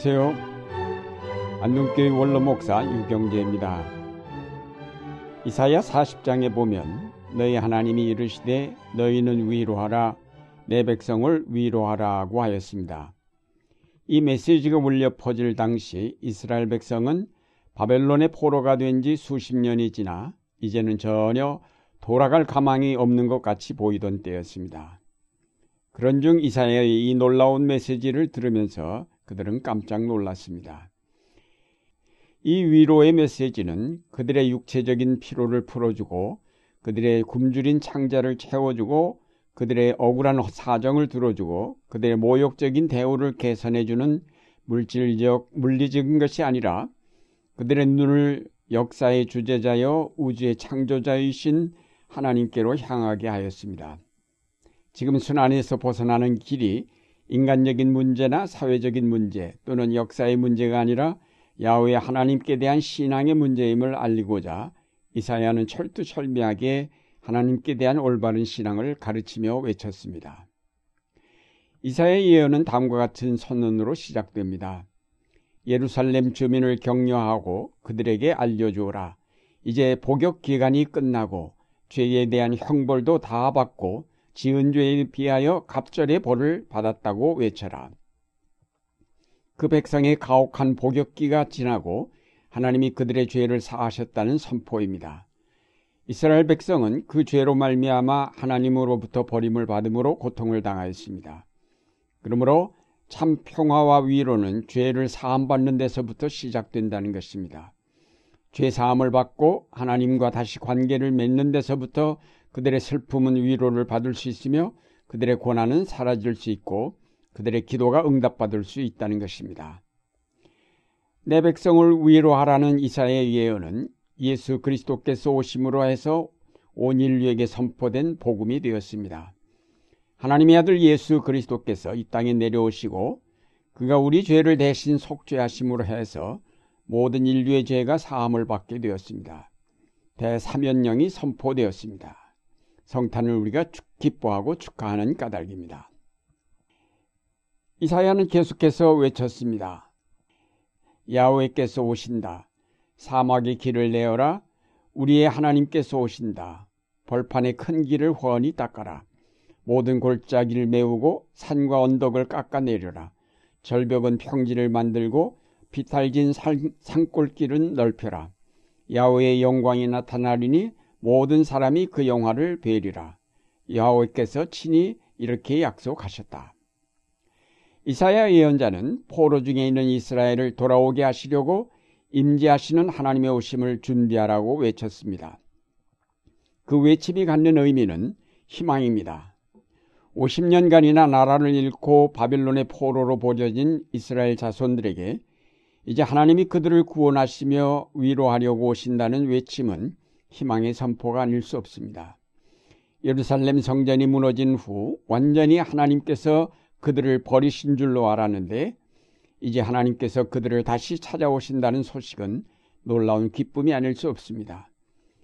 안녕하세요. 안동교회 원로 목사 유경재입니다. 이사야 40장에 보면 너희 하나님이 이르시되 너희는 위로하라 내 백성을 위로하라고 하였습니다. 이 메시지가 울려 퍼질 당시 이스라엘 백성은 바벨론의 포로가 된 지 수십 년이 지나 이제는 전혀 돌아갈 가망이 없는 것 같이 보이던 때였습니다. 그런 중 이사야의 이 놀라운 메시지를 들으면서 그들은 깜짝 놀랐습니다. 이 위로의 메시지는 그들의 육체적인 피로를 풀어주고 그들의 굶주린 창자를 채워주고 그들의 억울한 사정을 들어주고 그들의 모욕적인 대우를 개선해주는 물질적, 물리적인 것이 아니라 그들의 눈을 역사의 주제자여 우주의 창조자이신 하나님께로 향하게 하였습니다. 지금 순환에서 벗어나는 길이 인간적인 문제나 사회적인 문제 또는 역사의 문제가 아니라 야훼 하나님께 대한 신앙의 문제임을 알리고자 이사야는 철두철미하게 하나님께 대한 올바른 신앙을 가르치며 외쳤습니다. 이사야의 예언은 다음과 같은 선언으로 시작됩니다. 예루살렘 주민을 격려하고 그들에게 알려주어라. 이제 복역 기간이 끝나고 죄에 대한 형벌도 다 받고 지은 죄에 비하여 갑절의 벌을 받았다고 외쳐라. 그 백성의 가혹한 복역기가 지나고 하나님이 그들의 죄를 사하셨다는 선포입니다. 이스라엘 백성은 그 죄로 말미암아 하나님으로부터 버림을 받음으로 고통을 당하였습니다. 그러므로 참 평화와 위로는 죄를 사함받는 데서부터 시작된다는 것입니다. 죄 사함을 받고 하나님과 다시 관계를 맺는 데서부터 그들의 슬픔은 위로를 받을 수 있으며 그들의 고난은 사라질 수 있고 그들의 기도가 응답받을 수 있다는 것입니다. 내 백성을 위로하라는 이사의 예언은 예수 그리스도께서 오심으로 해서 온 인류에게 선포된 복음이 되었습니다. 하나님의 아들 예수 그리스도께서 이 땅에 내려오시고 그가 우리 죄를 대신 속죄하심으로 해서 모든 인류의 죄가 사함을 받게 되었습니다. 대사면령이 선포되었습니다. 성탄을 우리가 기뻐하고 축하하는 까닭입니다. 이사야는 계속해서 외쳤습니다. 야훼께서 오신다. 사막의 길을 내어라. 우리의 하나님께서 오신다. 벌판의 큰 길을 훤히 닦아라. 모든 골짜기를 메우고 산과 언덕을 깎아내려라. 절벽은 평지를 만들고 비탈진 산, 산골길은 넓혀라. 야훼의 영광이 나타나리니 모든 사람이 그 영화를 뵈리라. 야훼께서 친히 이렇게 약속하셨다. 이사야 예언자는 포로 중에 있는 이스라엘을 돌아오게 하시려고 임재하시는 하나님의 오심을 준비하라고 외쳤습니다. 그 외침이 갖는 의미는 희망입니다. 50년간이나 나라를 잃고 바빌론의 포로로 보여진 이스라엘 자손들에게 이제 하나님이 그들을 구원하시며 위로하려고 오신다는 외침은 희망의 선포가 아닐 수 없습니다. 예루살렘 성전이 무너진 후 완전히 하나님께서 그들을 버리신 줄로 알았는데 이제 하나님께서 그들을 다시 찾아오신다는 소식은 놀라운 기쁨이 아닐 수 없습니다.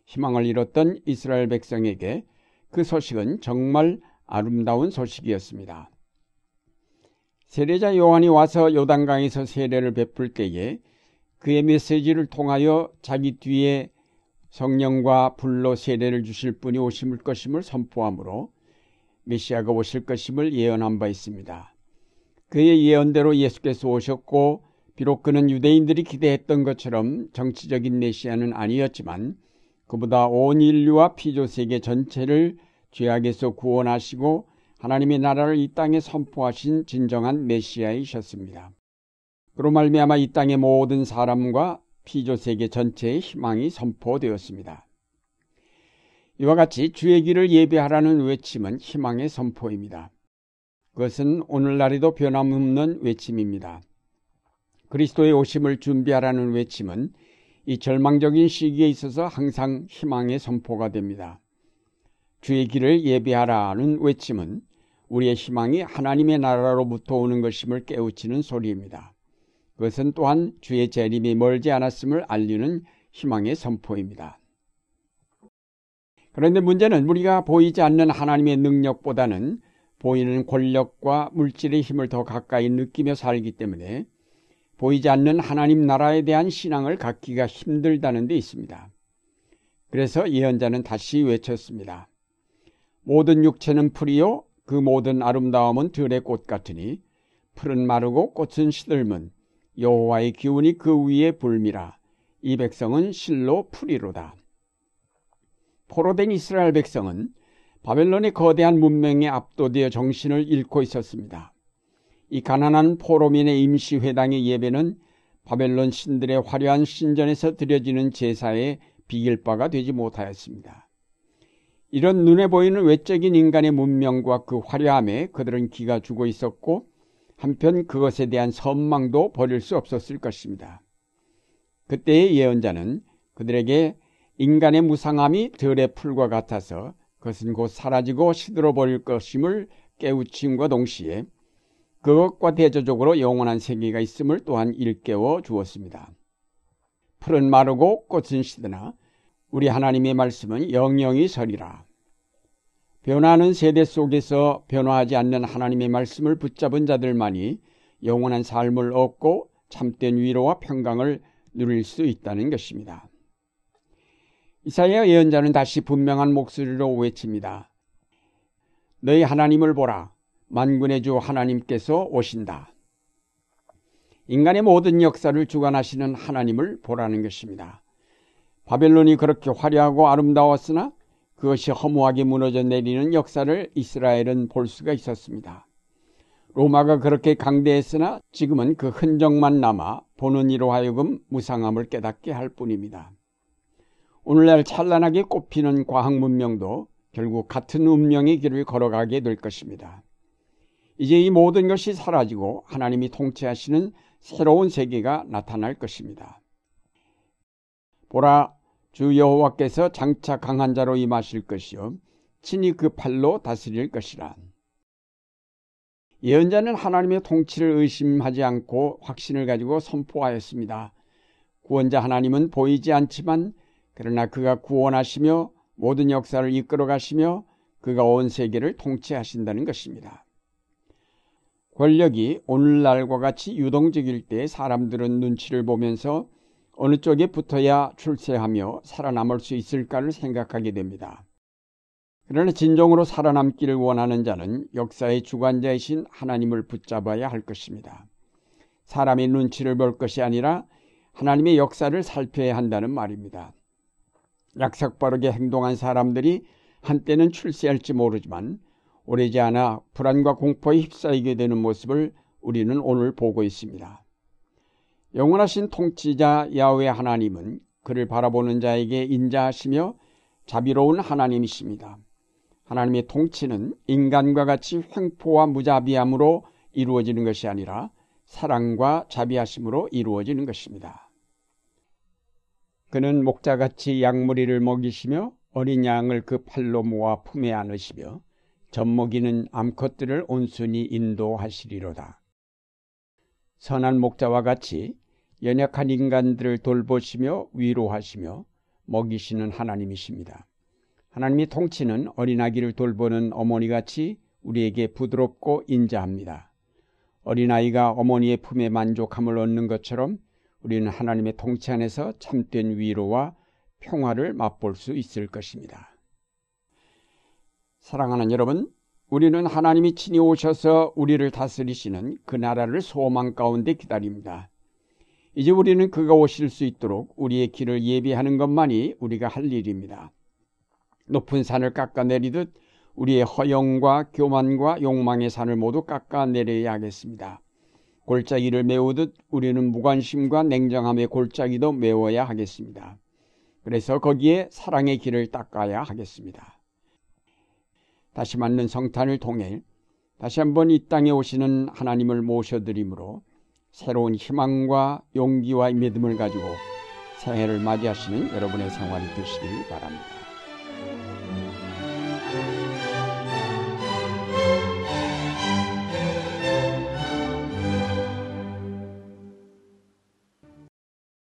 희망을 잃었던 이스라엘 백성에게 그 소식은 정말 아름다운 소식이었습니다. 세례자 요한이 와서 요단강에서 세례를 베풀 때에 그의 메시지를 통하여 자기 뒤에 성령과 불로 세례를 주실 분이 오실 것임을 선포하므로 메시아가 오실 것임을 예언한 바 있습니다. 그의 예언대로 예수께서 오셨고 비록 그는 유대인들이 기대했던 것처럼 정치적인 메시아는 아니었지만 그보다 온 인류와 피조 세계 전체를 죄악에서 구원하시고 하나님의 나라를 이 땅에 선포하신 진정한 메시아이셨습니다. 그로 말미암아 이 땅의 모든 사람과 피조 세계 전체의 희망이 선포되었습니다. 이와 같이 주의 길을 예배하라는 외침은 희망의 선포입니다. 그것은 오늘날에도 변함없는 외침입니다. 그리스도의 오심을 준비하라는 외침은 이 절망적인 시기에 있어서 항상 희망의 선포가 됩니다. 주의 길을 예배하라는 외침은 우리의 희망이 하나님의 나라로부터 오는 것임을 깨우치는 소리입니다. 그것은 또한 주의 재림이 멀지 않았음을 알리는 희망의 선포입니다. 그런데 문제는 우리가 보이지 않는 하나님의 능력보다는 보이는 권력과 물질의 힘을 더 가까이 느끼며 살기 때문에 보이지 않는 하나님 나라에 대한 신앙을 갖기가 힘들다는 데 있습니다. 그래서 예언자는 다시 외쳤습니다. 모든 육체는 풀이요 그 모든 아름다움은 들의 꽃 같으니 풀은 마르고 꽃은 시들면 여호와의 기운이 그 위에 불미라 이 백성은 실로 풀이로다. 포로된 이스라엘 백성은 바벨론의 거대한 문명에 압도되어 정신을 잃고 있었습니다. 이 가난한 포로민의 임시회당의 예배는 바벨론 신들의 화려한 신전에서 드려지는 제사에 비길 바가 되지 못하였습니다. 이런 눈에 보이는 외적인 인간의 문명과 그 화려함에 그들은 기가 죽어 있었고 한편 그것에 대한 선망도 버릴 수 없었을 것입니다. 그때의 예언자는 그들에게 인간의 무상함이 들의 풀과 같아서 그것은 곧 사라지고 시들어 버릴 것임을 깨우침과 동시에 그것과 대조적으로 영원한 세계가 있음을 또한 일깨워 주었습니다. 풀은 마르고 꽃은 시드나 우리 하나님의 말씀은 영영이 서리라. 변화하는 세대 속에서 변화하지 않는 하나님의 말씀을 붙잡은 자들만이 영원한 삶을 얻고 참된 위로와 평강을 누릴 수 있다는 것입니다. 이사야 예언자는 다시 분명한 목소리로 외칩니다. 너희 하나님을 보라. 만군의 주 하나님께서 오신다. 인간의 모든 역사를 주관하시는 하나님을 보라는 것입니다. 바벨론이 그렇게 화려하고 아름다웠으나 그것이 허무하게 무너져 내리는 역사를 이스라엘은 볼 수가 있었습니다. 로마가 그렇게 강대했으나 지금은 그 흔적만 남아 보는 이로 하여금 무상함을 깨닫게 할 뿐입니다. 오늘날 찬란하게 꽃피는 과학 문명도 결국 같은 운명의 길을 걸어가게 될 것입니다. 이제 이 모든 것이 사라지고 하나님이 통치하시는 새로운 세계가 나타날 것입니다. 보라 주 여호와께서 장차 강한 자로 임하실 것이요 친히 그 팔로 다스릴 것이라. 예언자는 하나님의 통치를 의심하지 않고 확신을 가지고 선포하였습니다. 구원자 하나님은 보이지 않지만 그러나 그가 구원하시며 모든 역사를 이끌어 가시며 그가 온 세계를 통치하신다는 것입니다. 권력이 오늘날과 같이 유동적일 때 사람들은 눈치를 보면서 어느 쪽에 붙어야 출세하며 살아남을 수 있을까를 생각하게 됩니다. 그러나 진정으로 살아남기를 원하는 자는 역사의 주관자이신 하나님을 붙잡아야 할 것입니다. 사람의 눈치를 볼 것이 아니라 하나님의 역사를 살펴야 한다는 말입니다. 약삭빠르게 행동한 사람들이 한때는 출세할지 모르지만 오래지 않아 불안과 공포에 휩싸이게 되는 모습을 우리는 오늘 보고 있습니다. 영원하신 통치자 야외 하나님은 그를 바라보는 자에게 인자하시며 자비로운 하나님이십니다. 하나님의 통치는 인간과 같이 횡포와 무자비함으로 이루어지는 것이 아니라 사랑과 자비하심으로 이루어지는 것입니다. 그는 목자같이 양무리를 먹이시며 어린 양을 그 팔로 모아 품에 안으시며 젖먹이는 암컷들을 온순히 인도하시리로다. 선한 목자와 같이 연약한 인간들을 돌보시며 위로하시며 먹이시는 하나님이십니다. 하나님의 통치는 어린아기를 돌보는 어머니같이 우리에게 부드럽고 인자합니다. 어린아이가 어머니의 품에 만족함을 얻는 것처럼 우리는 하나님의 통치 안에서 참된 위로와 평화를 맛볼 수 있을 것입니다. 사랑하는 여러분, 우리는 하나님이 친히 오셔서 우리를 다스리시는 그 나라를 소망 가운데 기다립니다. 이제 우리는 그가 오실 수 있도록 우리의 길을 예비하는 것만이 우리가 할 일입니다. 높은 산을 깎아내리듯 우리의 허영과 교만과 욕망의 산을 모두 깎아내려야 하겠습니다. 골짜기를 메우듯 우리는 무관심과 냉정함의 골짜기도 메워야 하겠습니다. 그래서 거기에 사랑의 길을 닦아야 하겠습니다. 다시 맞는 성탄을 통해 다시 한번 이 땅에 오시는 하나님을 모셔드림으로 새로운 희망과 용기와 믿음을 가지고 새해를 맞이하시는 여러분의 생활이 되시길 바랍니다.